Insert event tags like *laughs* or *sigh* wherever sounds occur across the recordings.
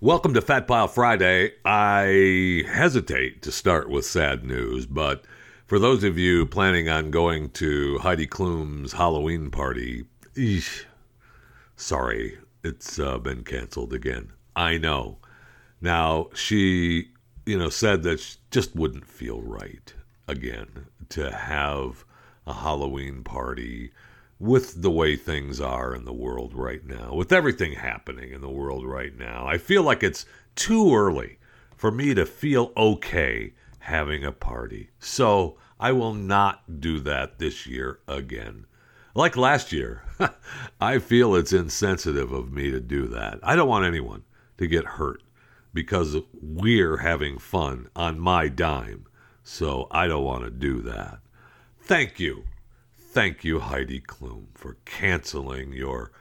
Welcome to Fat Pile Friday. I hesitate to start with sad news, but for those of you planning on going to Heidi Klum's Halloween party, eesh, sorry, it's uh, been canceled again. I know. Now, she, you know, said that she just wouldn't feel right again to have a Halloween party with the way things are in the world right now, with everything happening in the world right now. I feel like it's too early for me to feel okay having a party. So I will not do that this year again. Like last year, *laughs* I feel it's insensitive of me to do that. I don't want anyone to get hurt because we're having fun on my dime. So I don't want to do that. Thank you. Thank you, Heidi Klum, for canceling your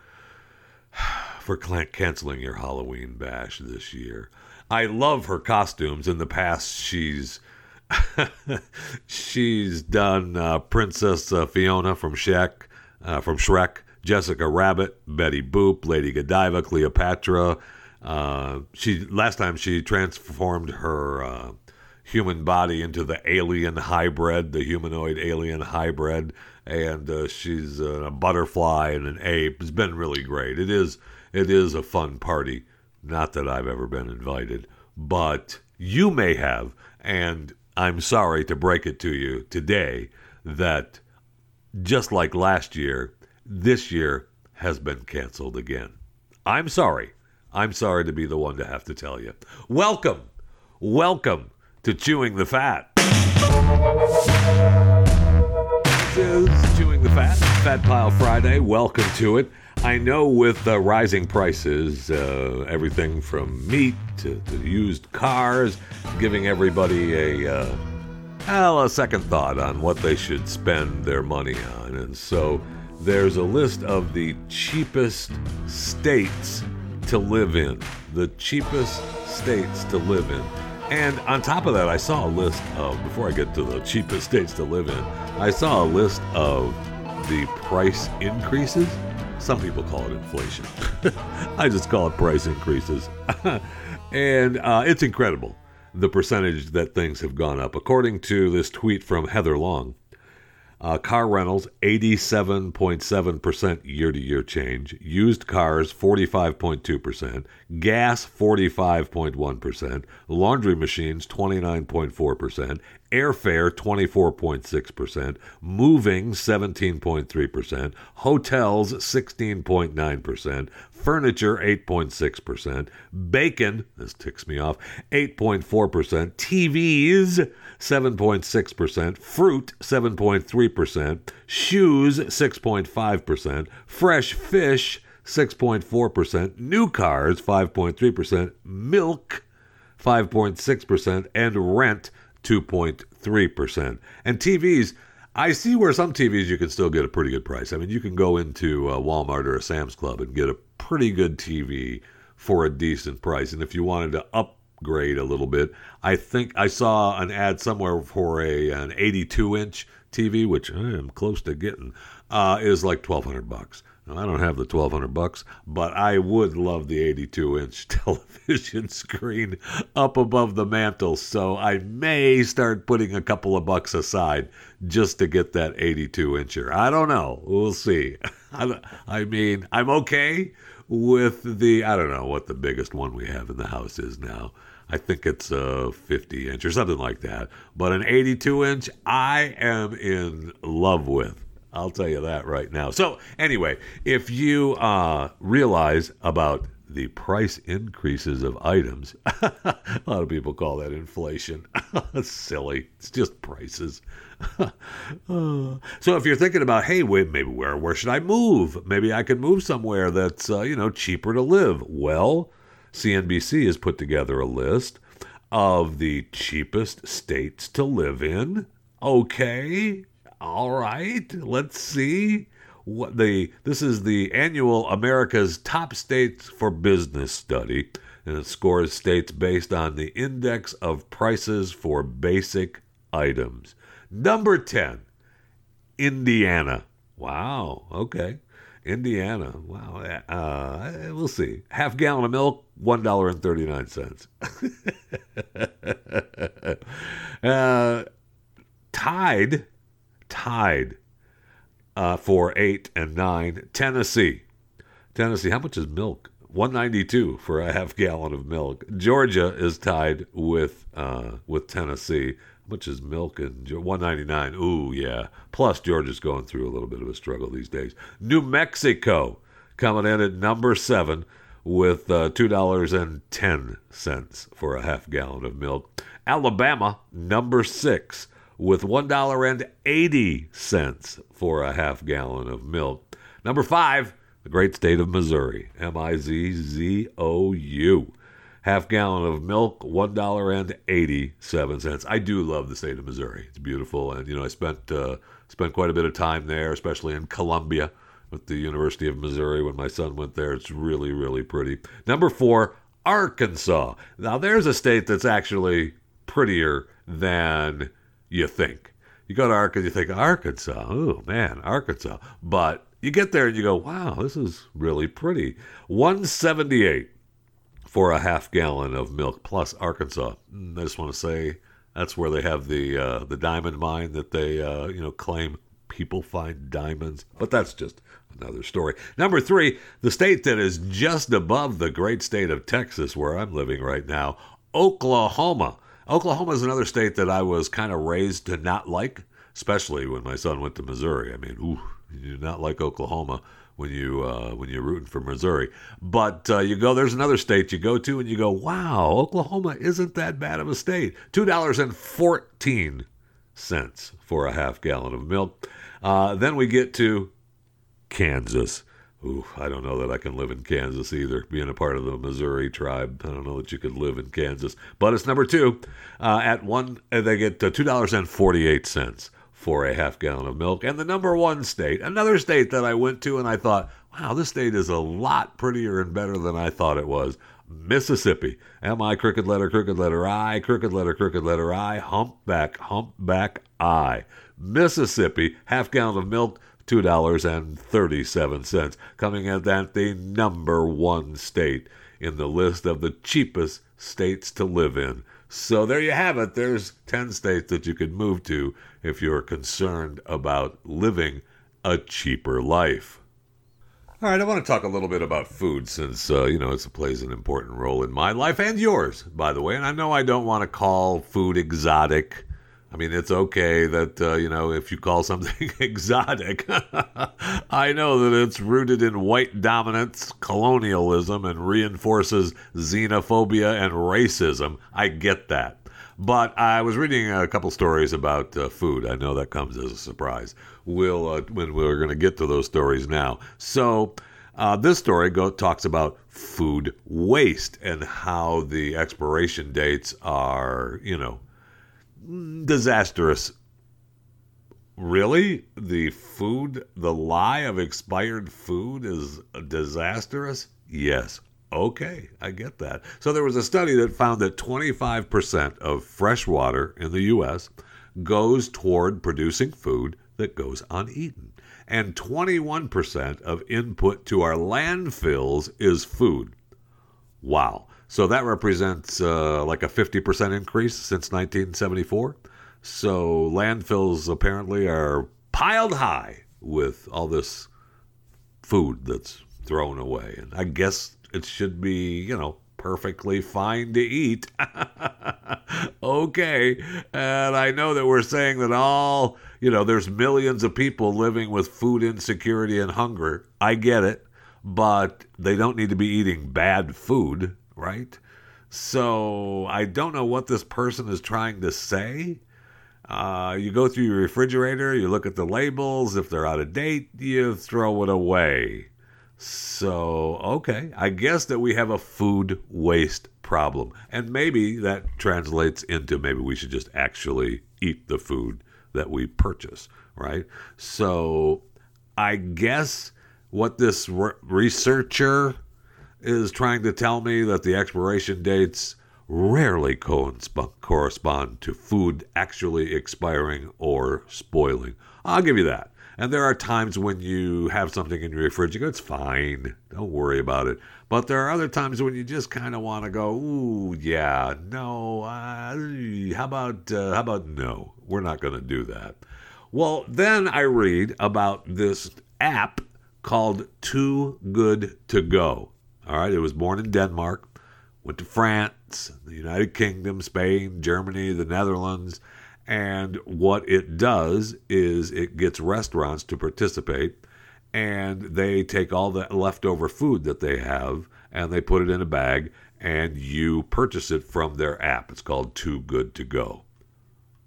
for canceling your Halloween bash this year. I love her costumes. In the past, she's *laughs* she's done uh, Princess uh, Fiona from Shrek, uh, from Shrek, Jessica Rabbit, Betty Boop, Lady Godiva, Cleopatra. Uh, she last time she transformed her uh, human body into the alien hybrid, the humanoid alien hybrid, and uh, she's a butterfly and an ape. It's been really great. It is it is a fun party. Not that I've ever been invited, but you may have, and I'm sorry to break it to you today that just like last year, this year has been canceled again. I'm sorry. I'm sorry to be the one to have to tell you. Welcome, welcome to Chewing the Fat. Fat, Fat Pile Friday. Welcome to it. I know with the rising prices, uh, everything from meat to, to, used cars, giving everybody a, uh, well, a second thought on what they should spend their money on. And so there's a list of the cheapest states to live in. The cheapest states to live in. And on top of that, I saw a list of, before I get to the cheapest states to live in, I saw a list of the price increases. Some people call it inflation. *laughs* I just call it price increases. *laughs* and uh, it's incredible the percentage that things have gone up. According to this tweet from Heather Long, uh, car rentals, 87.7% year to year change. Used cars, 45.2%. Gas, 45.1%. Laundry machines, 29.4%. Airfare, 24.6%. Moving, 17.3%. Hotels, 16.9%. Furniture, 8.6%. Bacon, this ticks me off, 8.4%. TVs, 7.6%. Fruit, 7.3%. Shoes, 6.5%. Fresh fish, 6.4%. New cars, 5.3%. Milk, 5.6%. And rent, 2.3%. And TVs, I see where some TVs you can still get a pretty good price. I mean, you can go into a Walmart or a Sam's Club and get a pretty good TV for a decent price. And if you wanted to upgrade a little bit, I think I saw an ad somewhere for a an 82 inch TV, which I am close to getting, uh, is like 1200 bucks. Now, I don't have the 1200 bucks, but I would love the 82 inch *laughs* television screen up above the mantle. So I may start putting a couple of bucks aside just to get that 82 incher. I don't know. We'll see. *laughs* I mean, I'm okay with the, I don't know what the biggest one we have in the house is now. I think it's a 50 inch or something like that. But an 82 inch, I am in love with. I'll tell you that right now. So, anyway, if you uh, realize about the price increases of items, *laughs* a lot of people call that inflation. *laughs* Silly. It's just prices. *laughs* so if you're thinking about, hey, wait, maybe where where should I move? Maybe I could move somewhere that's uh, you know cheaper to live. Well, CNBC has put together a list of the cheapest states to live in. Okay, all right, let's see what the this is the annual America's top states for business study and it scores states based on the index of prices for basic items. Number 10, Indiana. Wow, okay. Indiana. Wow. Uh, we'll see. Half gallon of milk, $1.39. *laughs* uh, tied, tied uh, for 8 and 9, Tennessee. Tennessee, how much is milk? 192 for a half gallon of milk. Georgia is tied with uh, with Tennessee, How much is milk and 199. Ooh, yeah. Plus Georgia's going through a little bit of a struggle these days. New Mexico coming in at number seven with uh, two dollars and ten cents for a half gallon of milk. Alabama number six with one dollar and eighty cents for a half gallon of milk. Number five the great state of Missouri, M I Z Z O U. Half gallon of milk, one dollar and eighty-seven cents. I do love the state of Missouri. It's beautiful, and you know I spent uh, spent quite a bit of time there, especially in Columbia with the University of Missouri when my son went there. It's really really pretty. Number four, Arkansas. Now there's a state that's actually prettier than you think. You go to Arkansas, you think Arkansas. Oh man, Arkansas. But you get there and you go, wow, this is really pretty. 178 for a half gallon of milk plus Arkansas. Mm, I just want to say that's where they have the uh, the diamond mine that they uh, you know claim people find diamonds, but that's just another story. Number three, the state that is just above the great state of Texas, where I'm living right now, Oklahoma. Oklahoma is another state that I was kind of raised to not like, especially when my son went to Missouri. I mean, ooh, you do not like Oklahoma when you uh, when you're rooting for Missouri. But uh, you go there's another state you go to and you go, wow, Oklahoma isn't that bad of a state. Two dollars and fourteen cents for a half gallon of milk. Uh, then we get to Kansas. I don't know that I can live in Kansas either. Being a part of the Missouri tribe, I don't know that you could live in Kansas. But it's number two. Uh, at one, uh, they get uh, two dollars and forty-eight cents for a half gallon of milk. And the number one state, another state that I went to and I thought, wow, this state is a lot prettier and better than I thought it was. Mississippi. Am I crooked letter, crooked letter I, crooked letter, crooked letter I, humpback, humpback I. Mississippi, half gallon of milk, $2.37, coming in at the number one state in the list of the cheapest states to live in. So there you have it. There's 10 states that you could move to if you're concerned about living a cheaper life. All right, I want to talk a little bit about food since, uh, you know, it plays an important role in my life and yours, by the way. And I know I don't want to call food exotic I mean, it's okay that, uh, you know, if you call something *laughs* exotic, *laughs* I know that it's rooted in white dominance, colonialism, and reinforces xenophobia and racism. I get that. But I was reading a couple stories about uh, food. I know that comes as a surprise. We'll uh, when we're going to get to those stories now. So uh, this story go, talks about food waste and how the expiration dates are, you know, disastrous. Really? The food, the lie of expired food is disastrous? Yes. Okay, I get that. So there was a study that found that 25% of fresh water in the U.S. goes toward producing food that goes uneaten. And 21% of input to our landfills is food. Wow. So that represents uh, like a 50% increase since 1974. So landfills apparently are piled high with all this food that's thrown away. And I guess it should be, you know, perfectly fine to eat. *laughs* okay. And I know that we're saying that all, you know, there's millions of people living with food insecurity and hunger. I get it. But they don't need to be eating bad food right? So I don't know what this person is trying to say. Uh, you go through your refrigerator, you look at the labels. If they're out of date, you throw it away. So, okay, I guess that we have a food waste problem. And maybe that translates into maybe we should just actually eat the food that we purchase, right? So, I guess what this re- researcher is trying to tell me that the expiration dates rarely correspond to food actually expiring or spoiling. I'll give you that. And there are times when you have something in your refrigerator, it's fine. Don't worry about it. But there are other times when you just kind of want to go, ooh, yeah, no, uh, how about, uh, how about no? We're not going to do that. Well, then I read about this app called Too Good to Go. All right, it was born in Denmark, went to France, the United Kingdom, Spain, Germany, the Netherlands, and what it does is it gets restaurants to participate and they take all the leftover food that they have and they put it in a bag and you purchase it from their app. It's called Too Good to Go.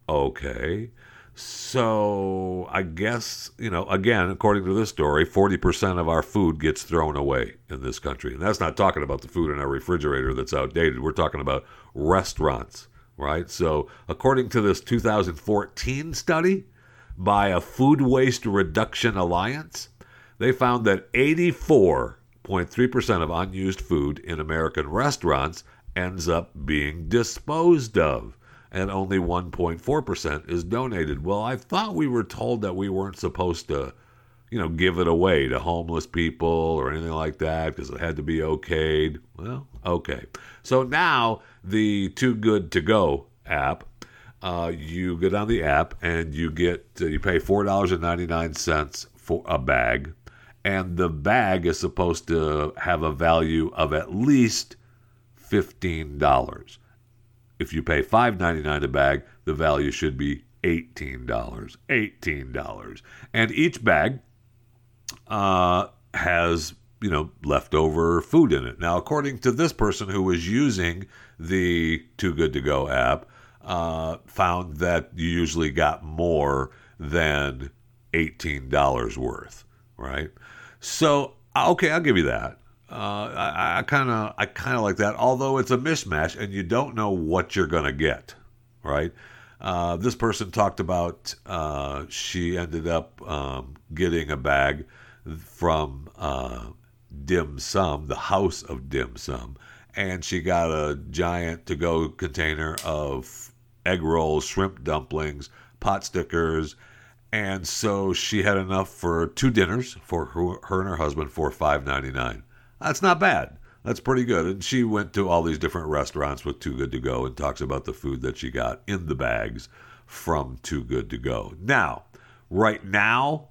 Okay. So I guess, you know, again, according to this story, 40% of our food gets thrown away in this country. And that's not talking about the food in our refrigerator that's outdated. We're talking about restaurants right? So, according to this 2014 study by a Food Waste Reduction Alliance, they found that 84.3% of unused food in American restaurants ends up being disposed of, and only 1.4% is donated. Well, I thought we were told that we weren't supposed to you know, give it away to homeless people or anything like that because it had to be okayed. Well, okay. So now the Too Good to Go app, uh, you get on the app and you get uh, you pay four dollars and ninety nine cents for a bag, and the bag is supposed to have a value of at least fifteen dollars. If you pay five ninety nine a bag, the value should be eighteen dollars. Eighteen dollars, and each bag uh, has you know leftover food in it. Now, according to this person who was using the Too Good to Go app, uh, found that you usually got more than eighteen dollars worth, right? So okay, I'll give you that. Uh, I kind of I kind of like that, although it's a mishmash and you don't know what you're gonna get, right? Uh, this person talked about uh, she ended up um, getting a bag from uh, Dim Sum, the House of Dim Sum, and she got a giant to go container of egg rolls, shrimp dumplings, pot stickers, and so she had enough for two dinners for her, her and her husband for five ninety nine. That's not bad. That's pretty good. And she went to all these different restaurants with Too Good to Go and talks about the food that she got in the bags from Too Good to Go. Now, right now,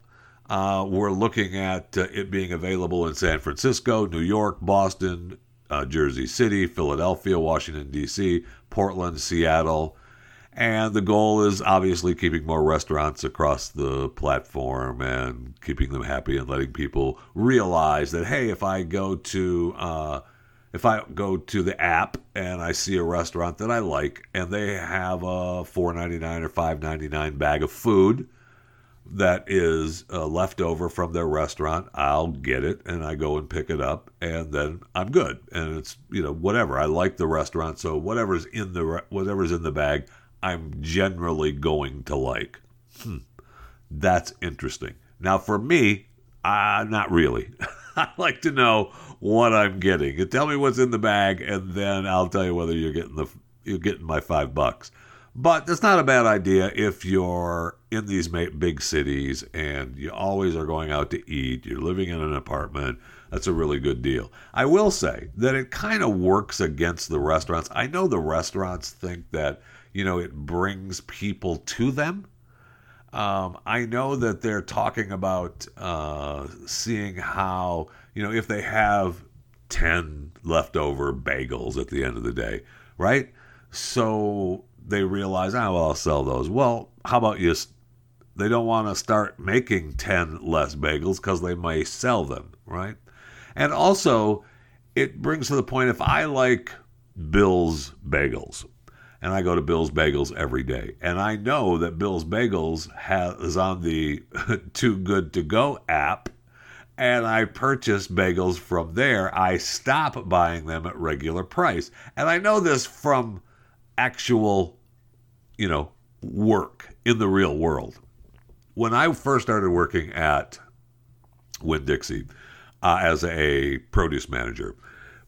uh, we're looking at uh, it being available in San Francisco, New York, Boston, uh, Jersey City, Philadelphia, Washington, D.C., Portland, Seattle. And the goal is obviously keeping more restaurants across the platform and keeping them happy and letting people realize that, hey, if I go to. Uh, if I go to the app and I see a restaurant that I like and they have a $4.99 or $5.99 bag of food, that is uh, left over from their restaurant, I'll get it and I go and pick it up, and then I'm good. And it's you know whatever I like the restaurant, so whatever's in the whatever's in the bag, I'm generally going to like. Hmm, that's interesting. Now for me, uh, not really. *laughs* I like to know what I'm getting. Tell me what's in the bag, and then I'll tell you whether you're getting the you're getting my five bucks. But it's not a bad idea if you're in these big cities and you always are going out to eat, you're living in an apartment. That's a really good deal. I will say that it kind of works against the restaurants. I know the restaurants think that, you know, it brings people to them. Um, I know that they're talking about uh, seeing how, you know, if they have 10 leftover bagels at the end of the day, right? So they realize, oh, well, I'll sell those. Well, how about you? They don't want to start making 10 less bagels because they may sell them, right? And also, it brings to the point if I like Bill's Bagels, and I go to Bill's Bagels every day, and I know that Bill's Bagels has, is on the *laughs* Too Good to Go app, and I purchase bagels from there, I stop buying them at regular price. And I know this from actual, you know, work in the real world. When I first started working at Winn Dixie uh, as a produce manager,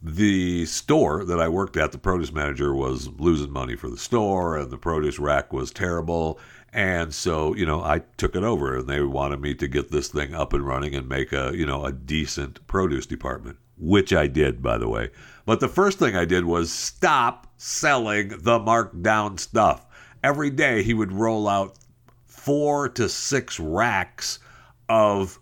the store that I worked at, the produce manager was losing money for the store, and the produce rack was terrible. And so, you know, I took it over, and they wanted me to get this thing up and running and make a, you know, a decent produce department, which I did, by the way. But the first thing I did was stop selling the markdown stuff. Every day he would roll out four to six racks of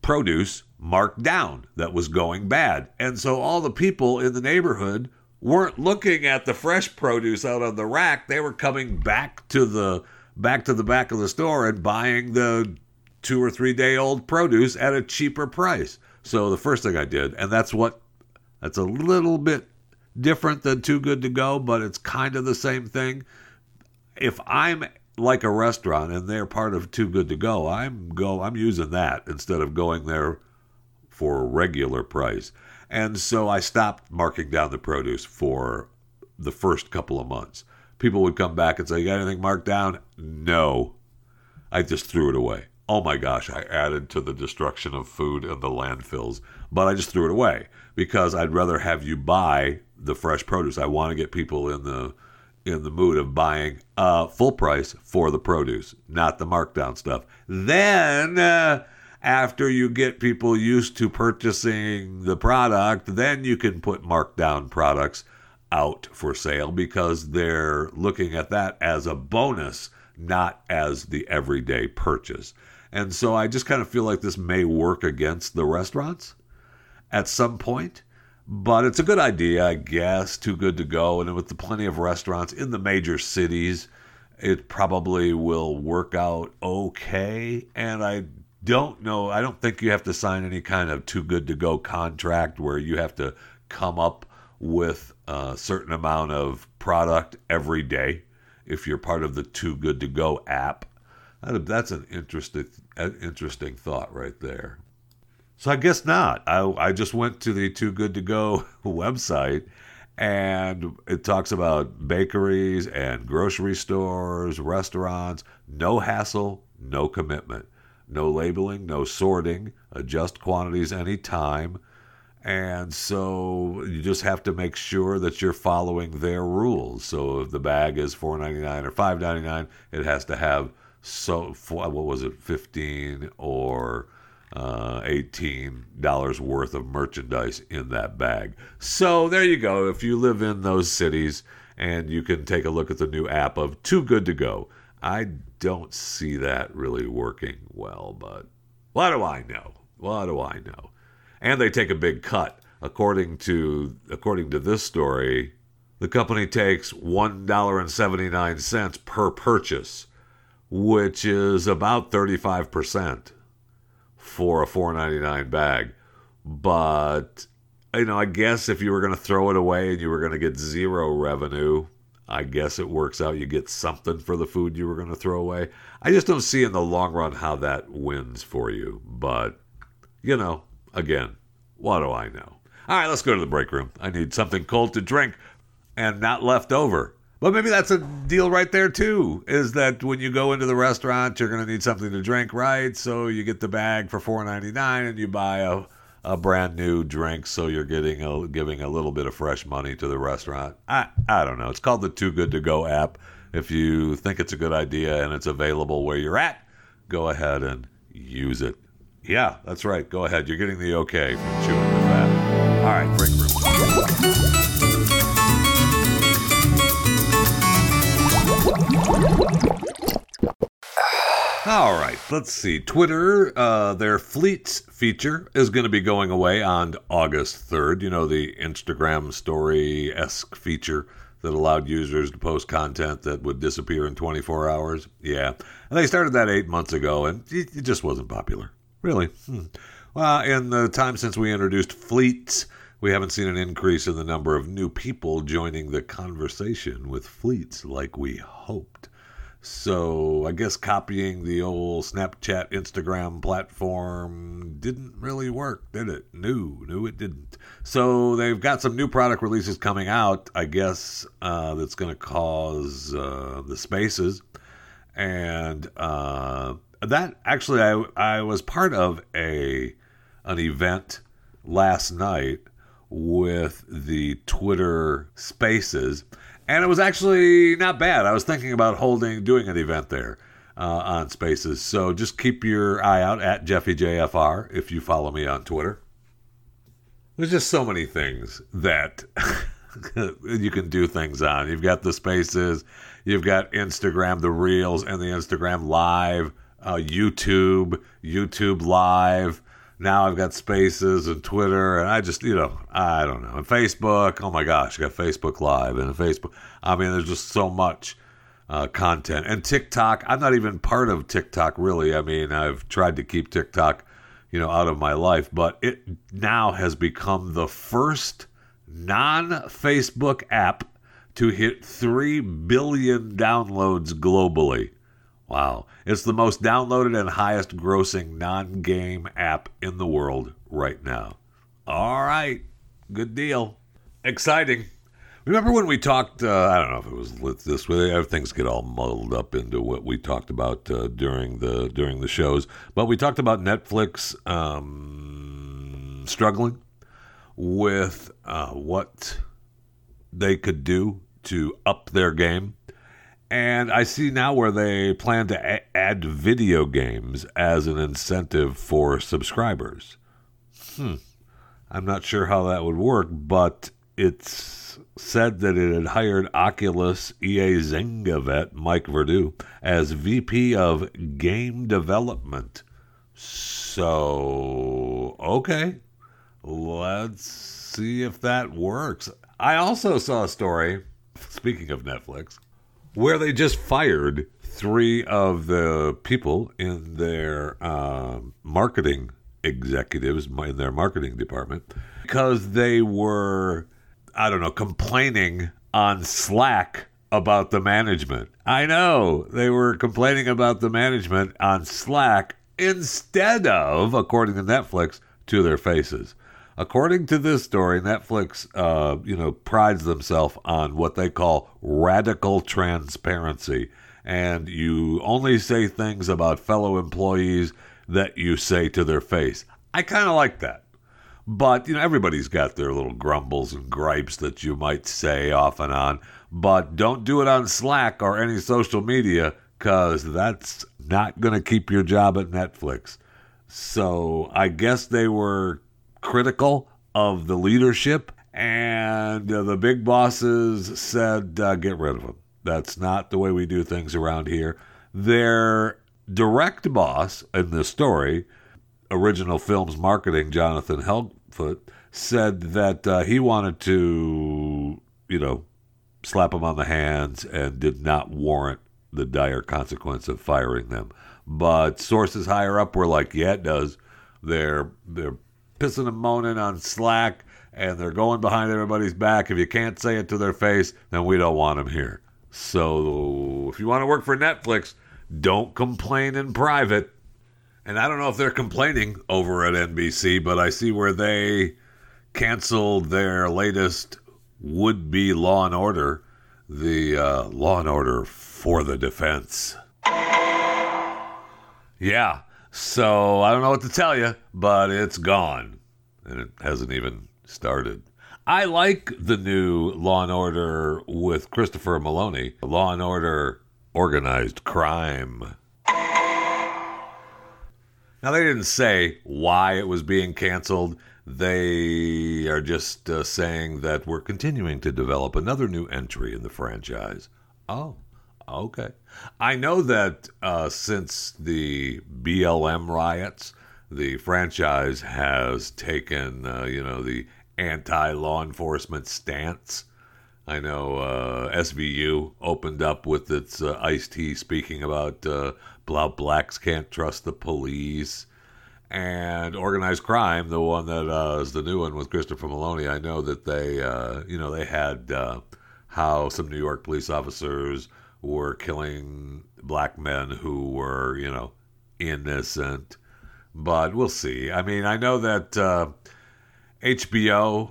produce marked down that was going bad. And so all the people in the neighborhood weren't looking at the fresh produce out on the rack. They were coming back to the back to the back of the store and buying the two or three day old produce at a cheaper price. So the first thing I did, and that's what that's a little bit different than too good to go, but it's kind of the same thing. If I'm like a restaurant and they're part of too good to go, I'm go I'm using that instead of going there for a regular price. And so I stopped marking down the produce for the first couple of months. People would come back and say, You got anything marked down? No. I just threw it away. Oh my gosh, I added to the destruction of food and the landfills, but I just threw it away because I'd rather have you buy the fresh produce. I want to get people in the in the mood of buying uh, full price for the produce, not the markdown stuff. Then uh, after you get people used to purchasing the product, then you can put markdown products out for sale because they're looking at that as a bonus, not as the everyday purchase. And so I just kind of feel like this may work against the restaurants at some point. But it's a good idea, I guess. Too good to go. And with the plenty of restaurants in the major cities, it probably will work out okay. And I don't know. I don't think you have to sign any kind of too good to go contract where you have to come up with a certain amount of product every day if you're part of the too good to go app. That's an interesting, interesting thought right there. So I guess not. I, I just went to the Too Good to Go *laughs* website and it talks about bakeries and grocery stores, restaurants, no hassle, no commitment no labeling, no sorting, adjust quantities anytime. And so you just have to make sure that you're following their rules. So if the bag is $4.99 or $5.99, it has to have so what was it, 15 or uh, $18 worth of merchandise in that bag. So there you go. If you live in those cities and you can take a look at the new app of Too Good to Go. I don't see that really working well, but what do I know? What do I know? And they take a big cut. According to according to this story, the company takes $1.79 per purchase, which is about 35% for a 4.99 bag. But you know, I guess if you were going to throw it away and you were going to get zero revenue, I guess it works out. You get something for the food you were going to throw away. I just don't see in the long run how that wins for you. But, you know, again, what do I know? All right, let's go to the break room. I need something cold to drink and not left over. But maybe that's a deal right there too. Is that when you go into the restaurant, you're going to need something to drink, right? So you get the bag for four ninety nine, and you buy a a brand new drink, so you're getting a, giving a little bit of fresh money to the restaurant. I I don't know. It's called the Too Good to Go app. If you think it's a good idea and it's available where you're at, go ahead and use it. Yeah, that's right. Go ahead. You're getting the okay from chewing the fat. All right, break room. All right, let's see. Twitter, uh, their Fleets feature is going to be going away on August 3rd. You know, the Instagram story esque feature that allowed users to post content that would disappear in 24 hours. Yeah. And they started that eight months ago, and it, just wasn't popular. Really. Hmm. Well, in the time since we introduced Fleets, we haven't seen an increase in the number of new people joining the conversation with Fleets like we hoped. So I guess copying the old Snapchat, Instagram platform didn't really work, did it? No, no, it didn't. So they've got some new product releases coming out, I guess, uh, that's going to cause uh, the spaces. And uh, that actually, I, I was part of a an event last night with the Twitter Spaces and it was actually not bad. I was thinking about holding, doing an event there uh, on Spaces. So just keep your eye out at JeffyJFR if you follow me on Twitter. There's just so many things that *laughs* you can do things on. You've got the Spaces, you've got Instagram, the Reels, and the Instagram Live, uh, YouTube, YouTube Live now I've got Spaces and Twitter, and I just, you know, I don't know. And Facebook, oh my gosh, I got Facebook Live and Facebook. I mean, there's just so much uh, content. And TikTok, I'm not even part of TikTok really. I mean, I've tried to keep TikTok, you know, out of my life, but it now has become the first non Facebook app to hit 3 billion downloads globally. Wow. It's the most downloaded and highest grossing non game app in the world right now. All right. Good deal. Exciting. Remember when we talked? Uh, I don't know if it was this way. Things get all muddled up into what we talked about uh, during the during the shows. But we talked about Netflix um, struggling with uh, what they could do to up their game and I see now where they plan to a- add video games as an incentive for subscribers. Hmm. I'm not sure how that would work, but it's said that it had hired Oculus EA Zynga vet Mike Verdu as VP of Game Development. So, okay. Let's see if that works. I also saw a story, speaking of Netflix, where they just fired three of the people in their uh, marketing executives in their marketing department because they were, I don't know, complaining on Slack about the management. I know they were complaining about the management on Slack instead of, according to Netflix, to their faces. According to this story, Netflix, uh, you know, prides themselves on what they call radical transparency, and you only say things about fellow employees that you say to their face. I kind of like that. But, you know, everybody's got their little grumbles and gripes that you might say off and on. But don't do it on Slack or any social media because that's not going to keep your job at Netflix. So I guess they were critical of the leadership, and uh, the big bosses said, uh, get rid of them. That's not the way we do things around here. Their direct boss in the story, original films marketing, Jonathan Helfgot, said that uh, he wanted to, you know, slap them on the hands and did not warrant the dire consequence of firing them. But sources higher up were like, yeah, it does. They're they're pissing and moaning on Slack and they're going behind everybody's back. If you can't say it to their face, then we don't want them here. So if you want to work for Netflix, don't complain in private. And I don't know if they're complaining over at NBC, but I see where they canceled their latest would be Law and Order, the uh, Law and Order for the Defense. Yeah, so I don't know what to tell you, but it's gone. And it hasn't even started. I like the new Law and Order with Christopher Meloni. Law and Order Organized Crime. Now, they didn't say why it was being canceled. They are just uh, saying that we're continuing to develop another new entry in the franchise. Oh, Okay. I know that uh, since the BLM riots, the franchise has taken, uh, you know, the anti law enforcement stance. I know uh, SVU opened up with its uh, Ice T speaking about uh, blacks can't trust the police. And organized crime, the one that uh, is the new one with Christopher Meloni, I know that they, uh, you know, they had uh, how some New York police officers were killing black men who were, you know, innocent. But we'll see. I mean, I know that uh, HBO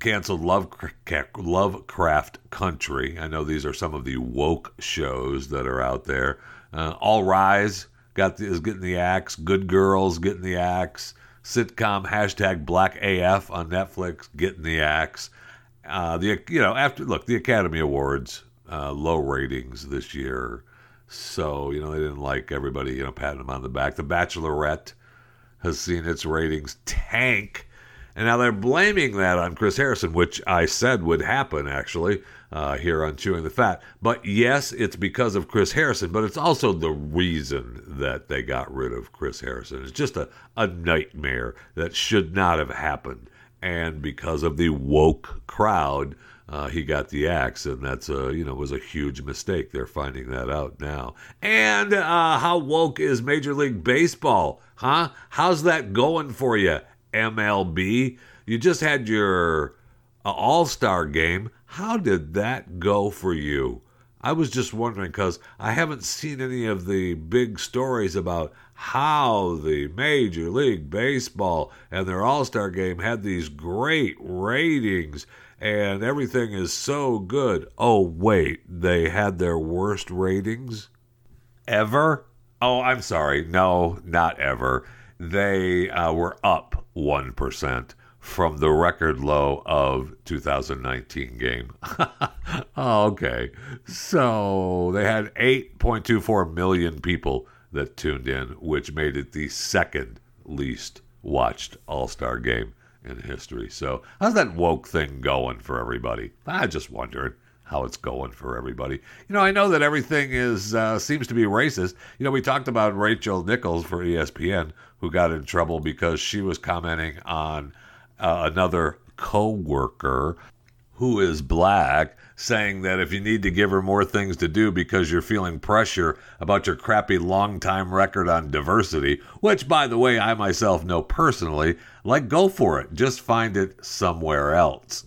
canceled Lovecraft Country. I know these are some of the woke shows that are out there. Uh, All Rise got the, is getting the axe. Good Girls getting the axe. Sitcom hashtag Black AF on Netflix getting the axe. Uh, the you know after look the Academy Awards uh, low ratings this year, so you know they didn't like everybody you know patting them on the back. The Bachelorette has seen its ratings tank and now they're blaming that on Chris Harrison, which I said would happen actually uh, here on Chewing the Fat. But yes, it's because of Chris Harrison, but it's also the reason that they got rid of Chris Harrison. It's just a, a nightmare that should not have happened. And because of the woke crowd, uh, he got the axe, and that's a you know was a huge mistake. They're finding that out now. And uh, how woke is Major League Baseball? Huh? How's that going for you? MLB. You just had your uh, All Star game. How did that go for you? I was just wondering because I haven't seen any of the big stories about how the Major League Baseball and their All Star game had these great ratings and everything is so good. Oh, wait, they had their worst ratings ever? Oh, I'm sorry. No, not ever. They uh, were up 1% from the record low of 2019 game. *laughs* oh, okay. So they had 8.24 million people that tuned in, which made it the second least watched All-Star game in history. So how's that woke thing going for everybody? I just wondering how it's going for everybody. You know, I know that everything is uh, seems to be racist. You know, we talked about Rachel Nichols for ESPN, who got in trouble because she was commenting on uh, another co-worker who is black saying that if you need to give her more things to do because you're feeling pressure about your crappy long time record on diversity, which by the way I myself know personally, like go for it. Just find it somewhere else.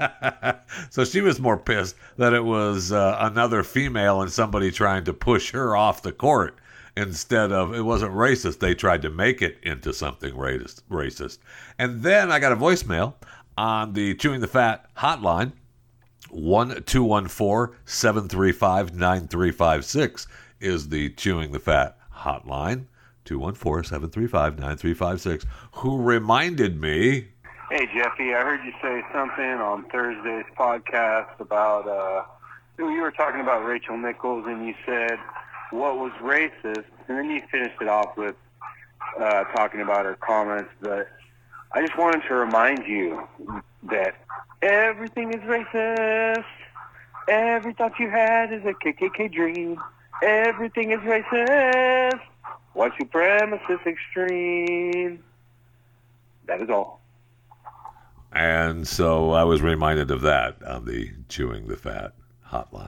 *laughs* so she was more pissed that it was uh, another female and somebody trying to push her off the court instead of it wasn't racist. They tried to make it into something racist. Racist. And then I got a voicemail on the Chewing the Fat hotline. 1214 735 9356 is the Chewing the Fat hotline. 214 735 9356. Who reminded me. Hey, Jeffy, I heard you say something on Thursday's podcast about, uh, you were talking about Rachel Nichols and you said what was racist, and then you finished it off with uh, talking about her comments. But I just wanted to remind you that everything is racist. Every thought you had is a KKK dream. Everything is racist. White supremacist extreme. That is all. And so I was reminded of that on the Chewing the Fat hotline.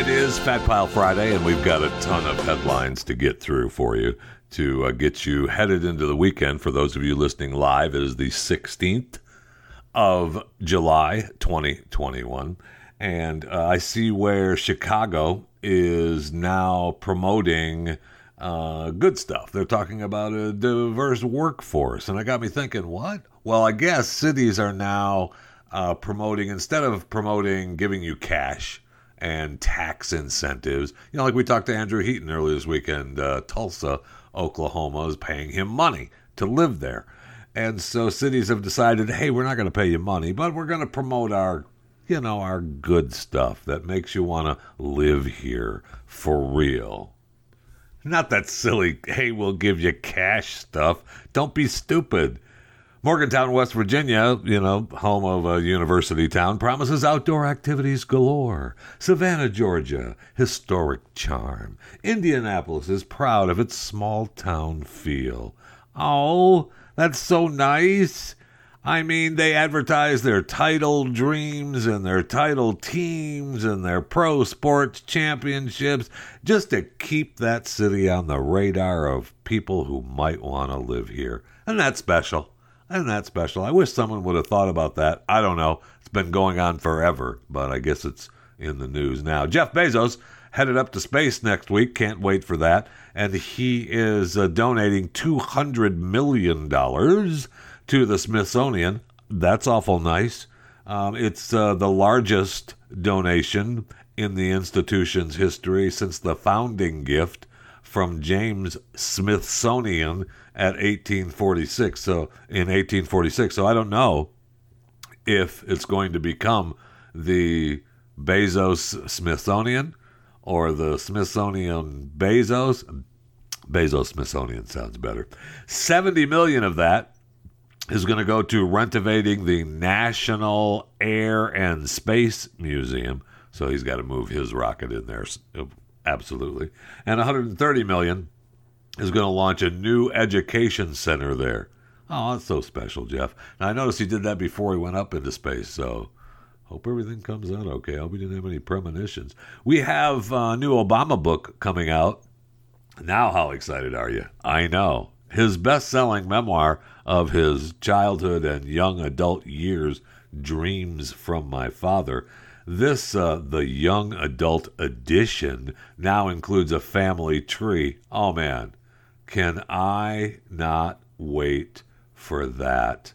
It is Fat Pile Friday, and we've got a ton of headlines to get through for you to uh, get you headed into the weekend. For those of you listening live, it is the 16th of July, 2021. And uh, I see where Chicago is now promoting uh, good stuff. They're talking about a diverse workforce. And it got me thinking, what? Well, I guess cities are now uh, promoting, instead of promoting giving you cash, and tax incentives. You know, like we talked to Andrew Heaton earlier this weekend, uh, Tulsa, Oklahoma is paying him money to live there. And so cities have decided, hey, we're not going to pay you money, but we're going to promote our, you know, our good stuff that makes you want to live here for real. Not that silly, hey, we'll give you cash stuff. Don't be stupid. Morgantown, West Virginia, you know, home of a university town, promises outdoor activities galore. Savannah, Georgia, historic charm. Indianapolis is proud of its small town feel. Oh, that's so nice. I mean, they advertise their title dreams and their title teams and their pro sports championships just to keep that city on the radar of people who might want to live here. And that's special. That's special. I wish someone would have thought about that. I don't know. It's been going on forever, but I guess it's in the news now. Jeff Bezos headed up to space next week. Can't wait for that. And he is uh, donating $200 million to the Smithsonian. That's awful nice. Um, it's uh, the largest donation in the institution's history since the founding gift from James Smithsonian at 1846. So in 1846. So I don't know if it's going to become the Bezos Smithsonian or the Smithsonian Bezos. Bezos Smithsonian sounds better. 70 million of that is going to go to renovating the National Air and Space Museum. So he's got to move his rocket in there. Absolutely. And 130 million is going to launch a new education center there. Oh, that's so special, Jeff. Now I noticed he did that before he went up into space, so hope everything comes out okay. I hope he didn't have any premonitions. We have a new Obama book coming out. Now, how excited are you? I know. His best selling memoir of his childhood and young adult years, Dreams from My Father. This, uh, the young adult edition, now includes a family tree. Oh man, can I not wait for that?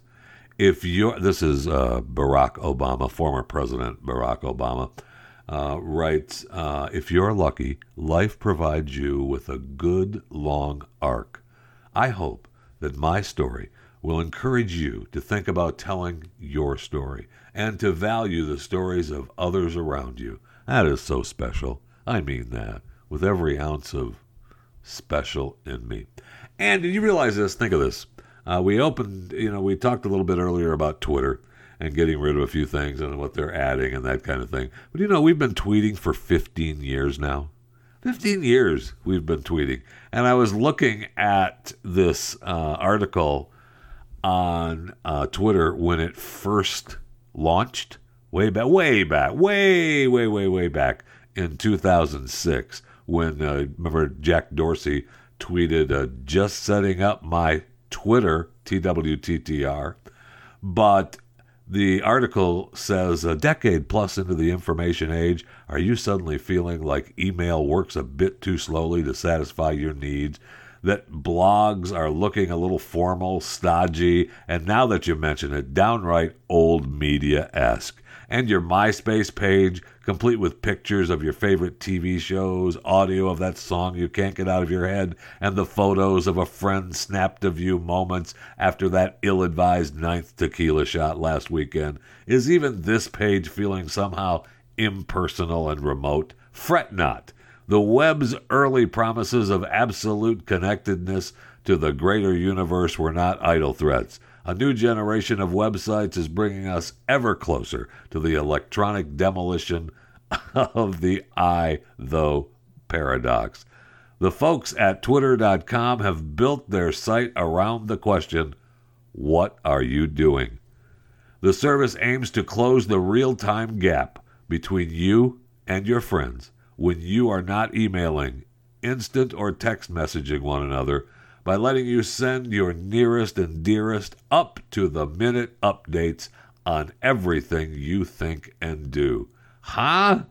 If you're, this is uh, Barack Obama, former President Barack Obama, uh, writes, uh, if you're lucky, life provides you with a good long arc. I hope that my story will encourage you to think about telling your story and to value the stories of others around you. That is so special. I mean that with every ounce of special in me. And did you realize this? Think of this. Uh, we opened, you know, we talked a little bit earlier about Twitter and getting rid of a few things and what they're adding and that kind of thing. But you know, we've been tweeting for 15 years now. 15 years we've been tweeting. And I was looking at this uh, article on uh, Twitter when it first launched, way back, way back, way, way, way, way back in 2006. When, uh, remember, Jack Dorsey tweeted, uh, just setting up my Twitter, TWTTR. But the article says a decade plus into the information age, are you suddenly feeling like email works a bit too slowly to satisfy your needs? That blogs are looking a little formal, stodgy, and now that you mention it, downright old media esque and your MySpace page, complete with pictures of your favorite TV shows, audio of that song you can't get out of your head, and the photos of a friend snapped of you moments after that ill advised ninth tequila shot last weekend. Is even this page feeling somehow impersonal and remote? Fret not. The web's early promises of absolute connectedness to the greater universe were not idle threats. A new generation of websites is bringing us ever closer to the electronic demolition *laughs* of the I, thou paradox. The folks at Twitter.com have built their site around the question What are you doing? The service aims to close the real time gap between you and your friends when you are not emailing, instant or text messaging one another by letting you send your nearest and dearest up to the minute updates on everything you think and do. Huh?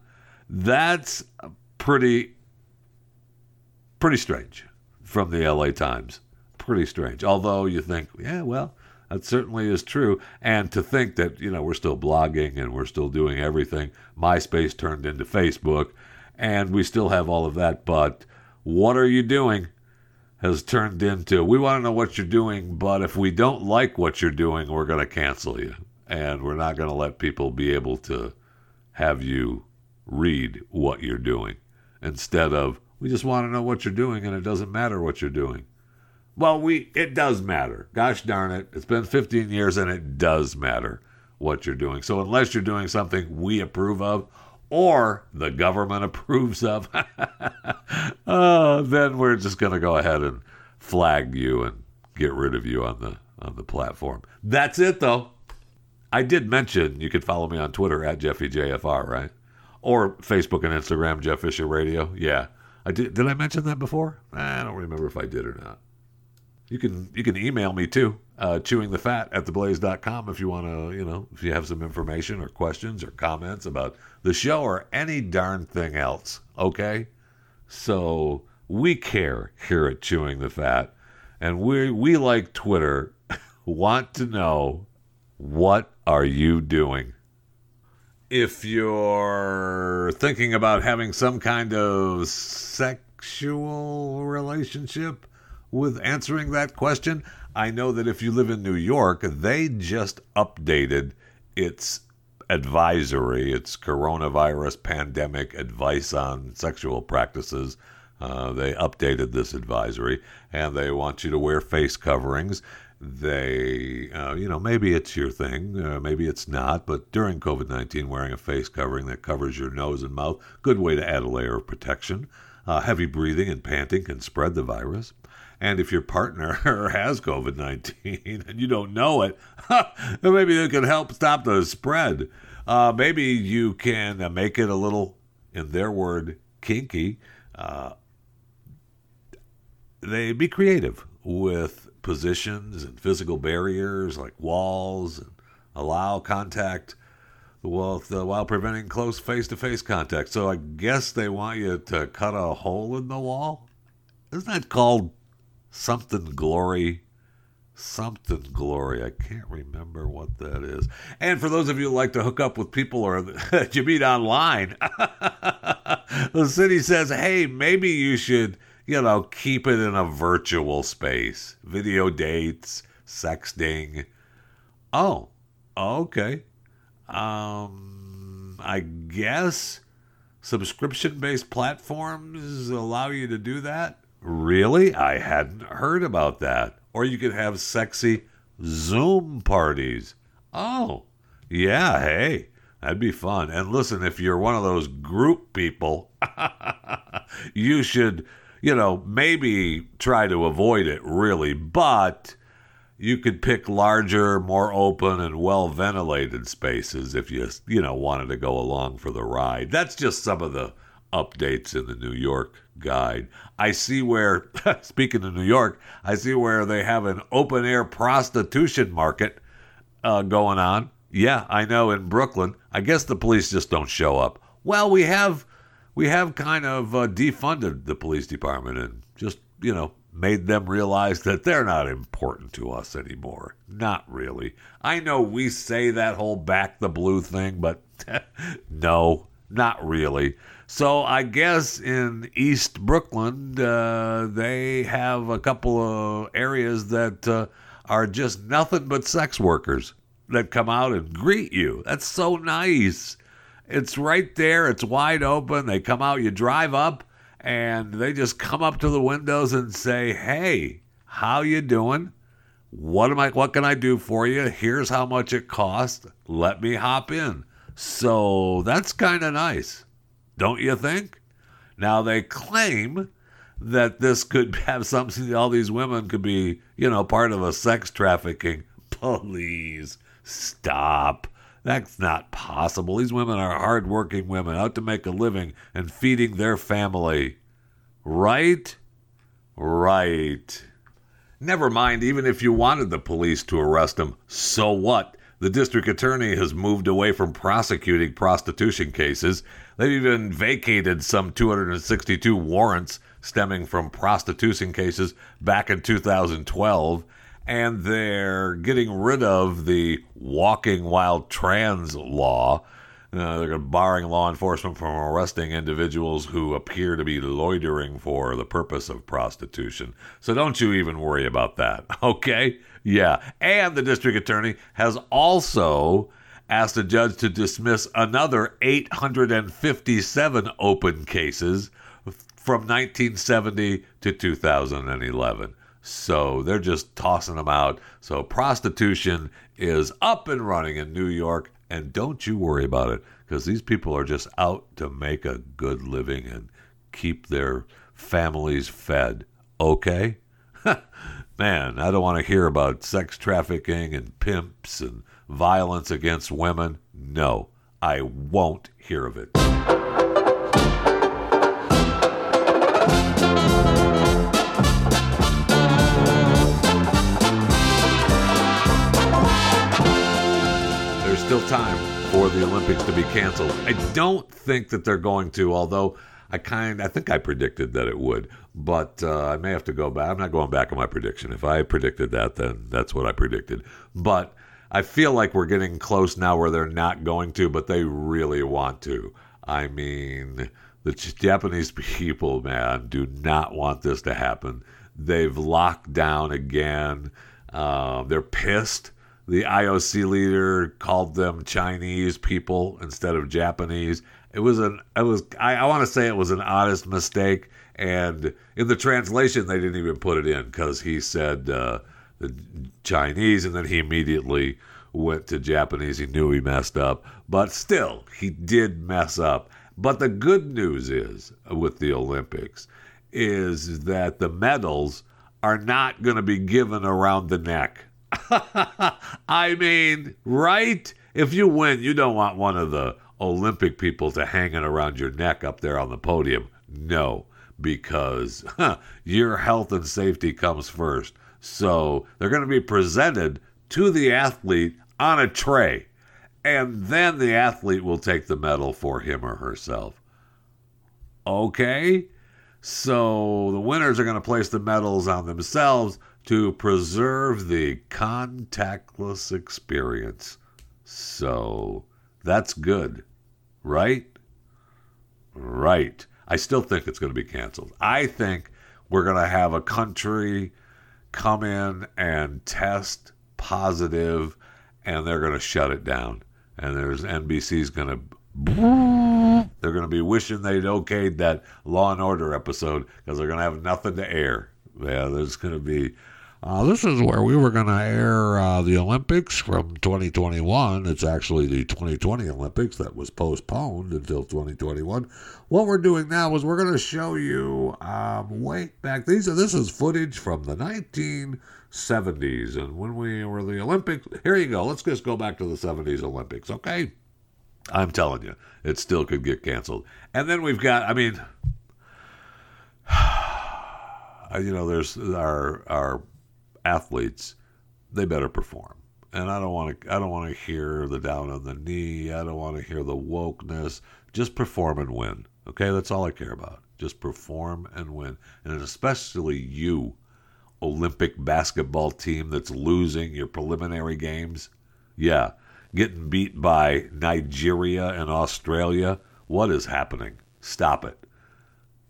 That's pretty pretty strange from the LA Times. Pretty strange. Although you think, yeah, well, that certainly is true. And to think that, you know, we're still blogging and we're still doing everything. MySpace turned into Facebook and we still have all of that, but what are you doing? has turned into we want to know what you're doing, but if we don't like what you're doing, we're going to cancel you. And we're not going to let people be able to have you read what you're doing instead of we just want to know what you're doing and it doesn't matter what you're doing. Well, we it does matter. Gosh darn it. It's been 15 years and it does matter what you're doing. So unless you're doing something we approve of or the government approves of, uh, *laughs* then we're just going to go ahead and flag you and get rid of you on the on the platform. That's it, though. I did mention you could follow me on Twitter at JeffyJFR, right? Or Facebook and Instagram, Jeff Fisher Radio. Yeah. I did did I mention that before? I don't remember if I did or not. You can you can email me too, uh, Fat at theblaze.com if you want to, you know, if you have some information or questions or comments about the show or any darn thing else. Okay? So we care here at Chewing the Fat, and we we like Twitter *laughs* want to know what are you doing? If you're thinking about having some kind of sexual relationship with answering that question, I know that if you live in New York, they just updated its advisory, its coronavirus pandemic advice on sexual practices. Uh, they updated this advisory and they want you to wear face coverings they, uh, you know, maybe it's your thing, uh, maybe it's not, but during COVID 19, wearing a face covering that covers your nose and mouth, good way to add a layer of protection. Uh, heavy breathing and panting can spread the virus. And if your partner *laughs* has COVID 19 *laughs* and you don't know it, *laughs* maybe it can help stop the spread. Uh, maybe you can uh, make it a little, in their word, kinky. Uh, they be creative with positions and physical barriers like walls and allow contact while, while preventing close face to face contact. So I guess they want you to cut a hole in the wall? Isn't that called something glory? Something glory. I can't remember what that is. And for those of you who like to hook up with people or *laughs* that you meet online, *laughs* the city says, hey, maybe you should you know, keep it in a virtual space. Video dates, sexting. Oh, okay. Um, I guess subscription based platforms allow you to do that? Really? I hadn't heard about that. Or you could have sexy Zoom parties. Oh, yeah, hey, that'd be fun. And listen, if you're one of those group people, *laughs* you should you know, maybe try to avoid it really, but you could pick larger, more open, and well ventilated spaces if you, you know, wanted to go along for the ride. That's just some of the updates in the New York guide. I see where, *laughs* speaking of New York, I see where they have an open air prostitution market uh, going on. Yeah, I know in Brooklyn. I guess the police just don't show up. Well, we have we have kind of uh, defunded the police department and just, you know, made them realize that they're not important to us anymore. Not really. I know we say that whole back the blue thing, but *laughs* no, not really. So I guess in East Brooklyn, uh, they have a couple of areas that uh, are just nothing but sex workers that come out and greet you. That's so nice. It's right there. It's wide open. They come out. You drive up, and they just come up to the windows and say, "Hey, how you doing? What am I? What can I do for you? Here's how much it costs. Let me hop in." So that's kind of nice, don't you think? Now they claim that this could *laughs* have something. All these women could be, you know, part of a sex trafficking. Please stop. That's not possible. These women are hardworking women out to make a living and feeding their family. Right? Right. Never mind, even if you wanted the police to arrest them, so what? The district attorney has moved away from prosecuting prostitution cases. They've even vacated some 262 warrants stemming from prostitution cases back in 2012 and they're getting rid of the walking while trans law. Uh, they're barring law enforcement from arresting individuals who appear to be loitering for the purpose of prostitution. So don't you even worry about that, *laughs* okay? Yeah. And the district attorney has also asked a judge to dismiss another 857 open cases from 1970 to 2011. So they're just tossing them out. So prostitution is up and running in New York. And don't you worry about it because these people are just out to make a good living and keep their families fed. Okay? *laughs* man, I don't want to hear about sex trafficking and pimps and violence against women. No, I won't hear of it. There's still time for the Olympics to be canceled. I don't think that they're going to, although I kind I think I predicted that it would, but uh, I may have to go back. I'm not going back on my prediction. If I predicted that, then that's what I predicted. But I feel like we're getting close now where they're not going to, but they really want to. I mean, the Japanese *laughs* people, man, do not want this to happen. They've locked down again. Uh, they're pissed. The IOC leader called them Chinese people instead of Japanese. It was an it was I, I want to say it was an honest mistake, and in the translation they didn't even put it in because he said uh, the Chinese, and then he immediately went to Japanese. He knew he messed up, but still he did mess up. But the good news is with the Olympics is that the medals are not going to be given around the neck. *laughs* I mean, right? If you win, you don't want one of the Olympic people to hang it around your neck up there on the podium. No, because huh, your health and safety comes first. So they're going to be presented to the athlete on a tray, and then the athlete will take the medal for him or herself. Okay? So the winners are going to place the medals on themselves to preserve the contactless experience. So that's good, right? Right. I still think it's going to be canceled. I think we're going to have a country come in and test positive and they're going to shut it down. And there's NBC's going *laughs* to they're going to be wishing they'd okayed that Law and Order episode because they're going to have nothing to air. Yeah, there's going to be. Uh, this is where we were going to air uh, the Olympics from 2021. It's actually the 2020 Olympics that was postponed until 2021. What we're doing now is we're going to show you um, wait back. These are this is footage from the 1970s, and when we were the Olympics. Here you go. Let's just go back to the 70s Olympics, okay? I'm telling you, it still could get canceled. And then we've got, I mean, *sighs* you know, there's our our athletes, they better perform. And I don't want to I don't want to hear the down on the knee. I don't want to hear the wokeness. Just perform and win. Okay? That's all I care about. Just perform and win. And especially you, Olympic basketball team that's losing your preliminary games. Yeah, getting beat by Nigeria and Australia. What is happening? Stop it.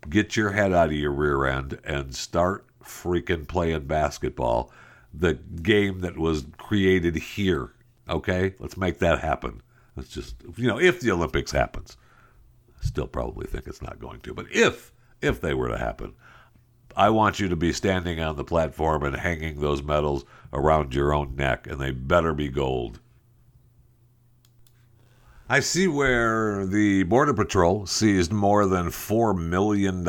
Get your head out of your rear end and start freaking playing basketball. The game that was created here. Okay? Let's make that happen. Let's just, you know, if the Olympics happens. I Still probably think it's not going to, but if if they were to happen, I want you to be standing on the platform and hanging those medals around your own neck, and they better be gold. I see where the Border Patrol seized more than $4 million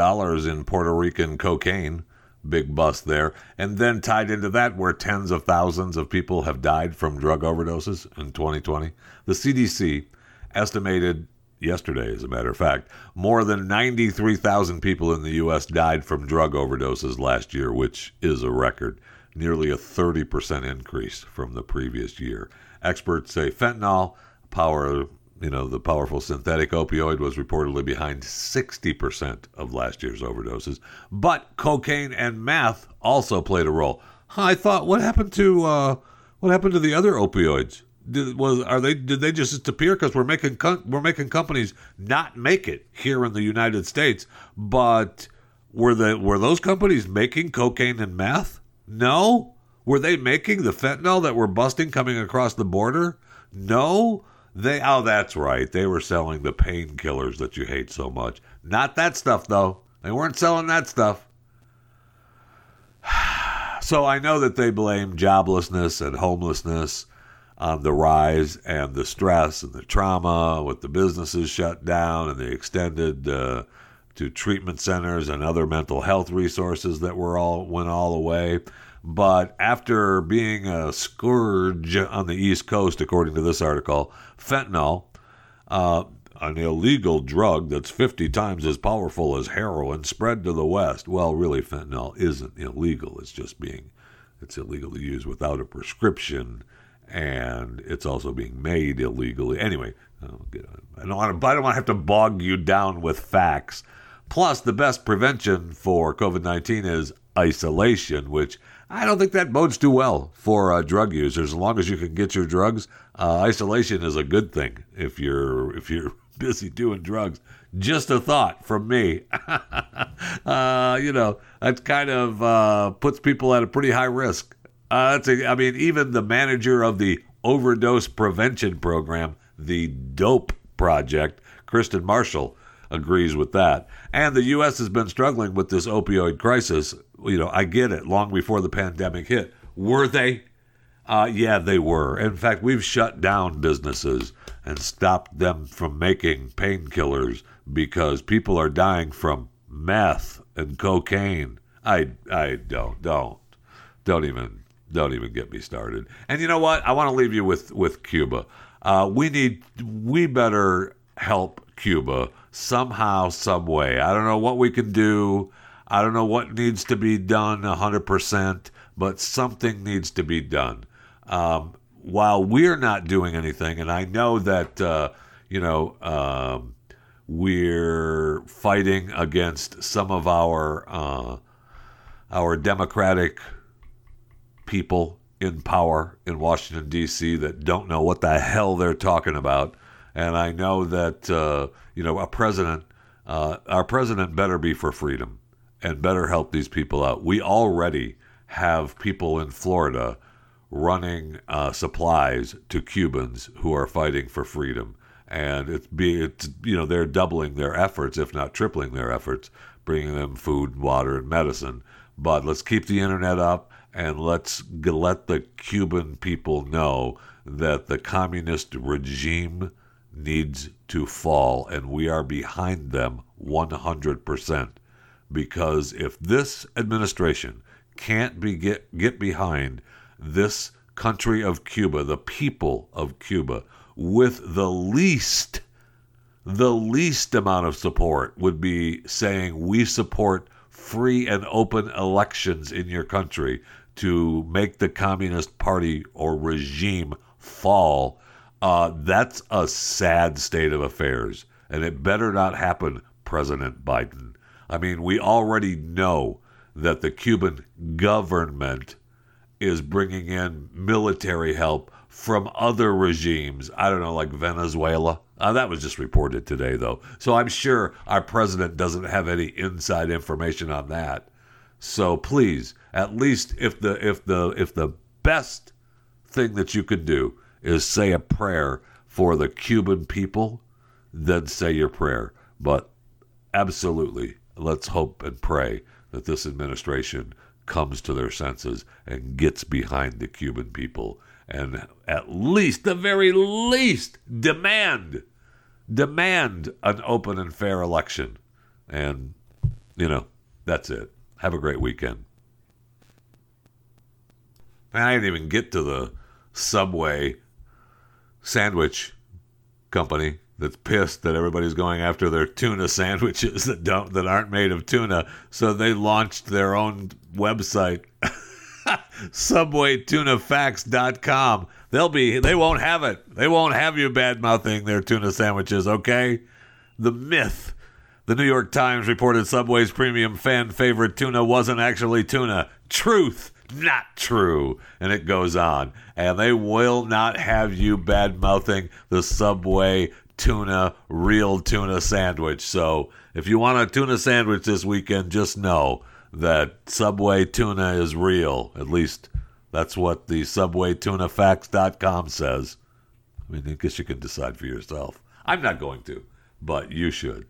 in Puerto Rican cocaine. Big bust there. And then tied into that, where tens of thousands of people have died from drug overdoses in 2020. The CDC estimated yesterday, as a matter of fact, more than 93,000 people in the U.S. died from drug overdoses last year, which is a record. Nearly a 30% increase from the previous year. Experts say fentanyl, power you know, the powerful synthetic opioid was reportedly behind 60% of last year's overdoses. But cocaine and meth also played a role. I thought, what happened to uh, what happened to the other opioids? Did, was are they did they just disappear because we're making we're making companies not make it here in the United States? But were the were those companies making cocaine and meth? No. Were they making the fentanyl that we're busting coming across the border? No. They oh that's right. They were selling the painkillers that you hate so much. Not that stuff though. They weren't selling that stuff. *sighs* So I know that they blame joblessness and homelessness on the rise and the stress and the trauma with the businesses shut down and the extended uh, to treatment centers and other mental health resources that were all went all away. But after being a scourge on the East Coast, according to this article, fentanyl, uh, an illegal drug that's 50 times as powerful as heroin, spread to the West. Well, really, fentanyl isn't illegal. It's just being, it's illegal to use without a prescription, and it's also being made illegally. Anyway, I don't want to, I don't want to have to bog you down with facts. Plus, the best prevention for COVID 19 is isolation, which I don't think that bodes too well for uh, drug users. As long as you can get your drugs, uh, isolation is a good thing if you're if you're *laughs* busy doing drugs. Just a thought from me. *laughs* uh, you know, that kind of uh, puts people at a pretty high risk. Uh, that's a, I mean, even the manager of the overdose prevention program, the DOPE project, Kristen Marshall, agrees with that. And the U.S. has been struggling with this opioid crisis. You know, I get it, long before the pandemic hit. Were they? Uh, yeah, they were. In fact, we've shut down businesses and stopped them from making painkillers because people are dying from meth and cocaine. I I don't don't don't even don't even get me started. And you know what? I want to leave you with with Cuba. Uh, we need we better help Cuba somehow, some way. I don't know what we can do. I don't know what needs to be done 100%, but something needs to be done. Um, while we're not doing anything, and I know that, uh, you know, um, we're fighting against some of our uh, our democratic people in power in Washington D.C. that don't know what the hell they're talking about, and I know that uh, you know a president, uh, our president better be for freedom and better help these people out. We already have people in Florida running uh, supplies to Cubans who are fighting for freedom. And it's be it's you know they're doubling their efforts, if not tripling their efforts, bringing them food, water, and medicine. But let's keep the internet up and let's let the Cuban people know that the communist regime needs to fall, and we are behind them 100%. Because if this administration can't be get, get behind this country of Cuba, the people of Cuba, with the least, the least amount of support would be saying we support free and open elections in your country to make the Communist Party or regime fall. Uh, that's a sad state of affairs, and it better not happen, President Biden. I mean, we already know that the Cuban government is bringing in military help from other regimes. I don't know, like Venezuela. Uh, that was just reported today, though. So I'm sure our president doesn't have any inside information on that. So please, at least if the if the if the best thing that you could do is say a prayer for the Cuban people, then say your prayer. But absolutely, let's hope and pray that this administration comes to their senses and gets behind the Cuban people and at least, the very least, demand demand an open and fair election. And you know, that's it. Have a great weekend. I didn't even get to the Subway sandwich company that's pissed that everybody's going after their tuna sandwiches that don't that aren't made of tuna. So they launched their own website, *laughs* subwaytunafacts.com. They'll be they won't have it. They won't have you bad mouthing their tuna sandwiches, okay? The myth. The New York Times reported Subway's premium fan favorite tuna wasn't actually tuna. Truth not true. And it goes on. And they will not have you bad mouthing the Subway tuna, real tuna sandwich. So if you want a tuna sandwich this weekend, just know that Subway tuna is real. At least that's what the SubwayTunaFacts.com says. I mean, I guess you can decide for yourself. I'm not going to, but you should.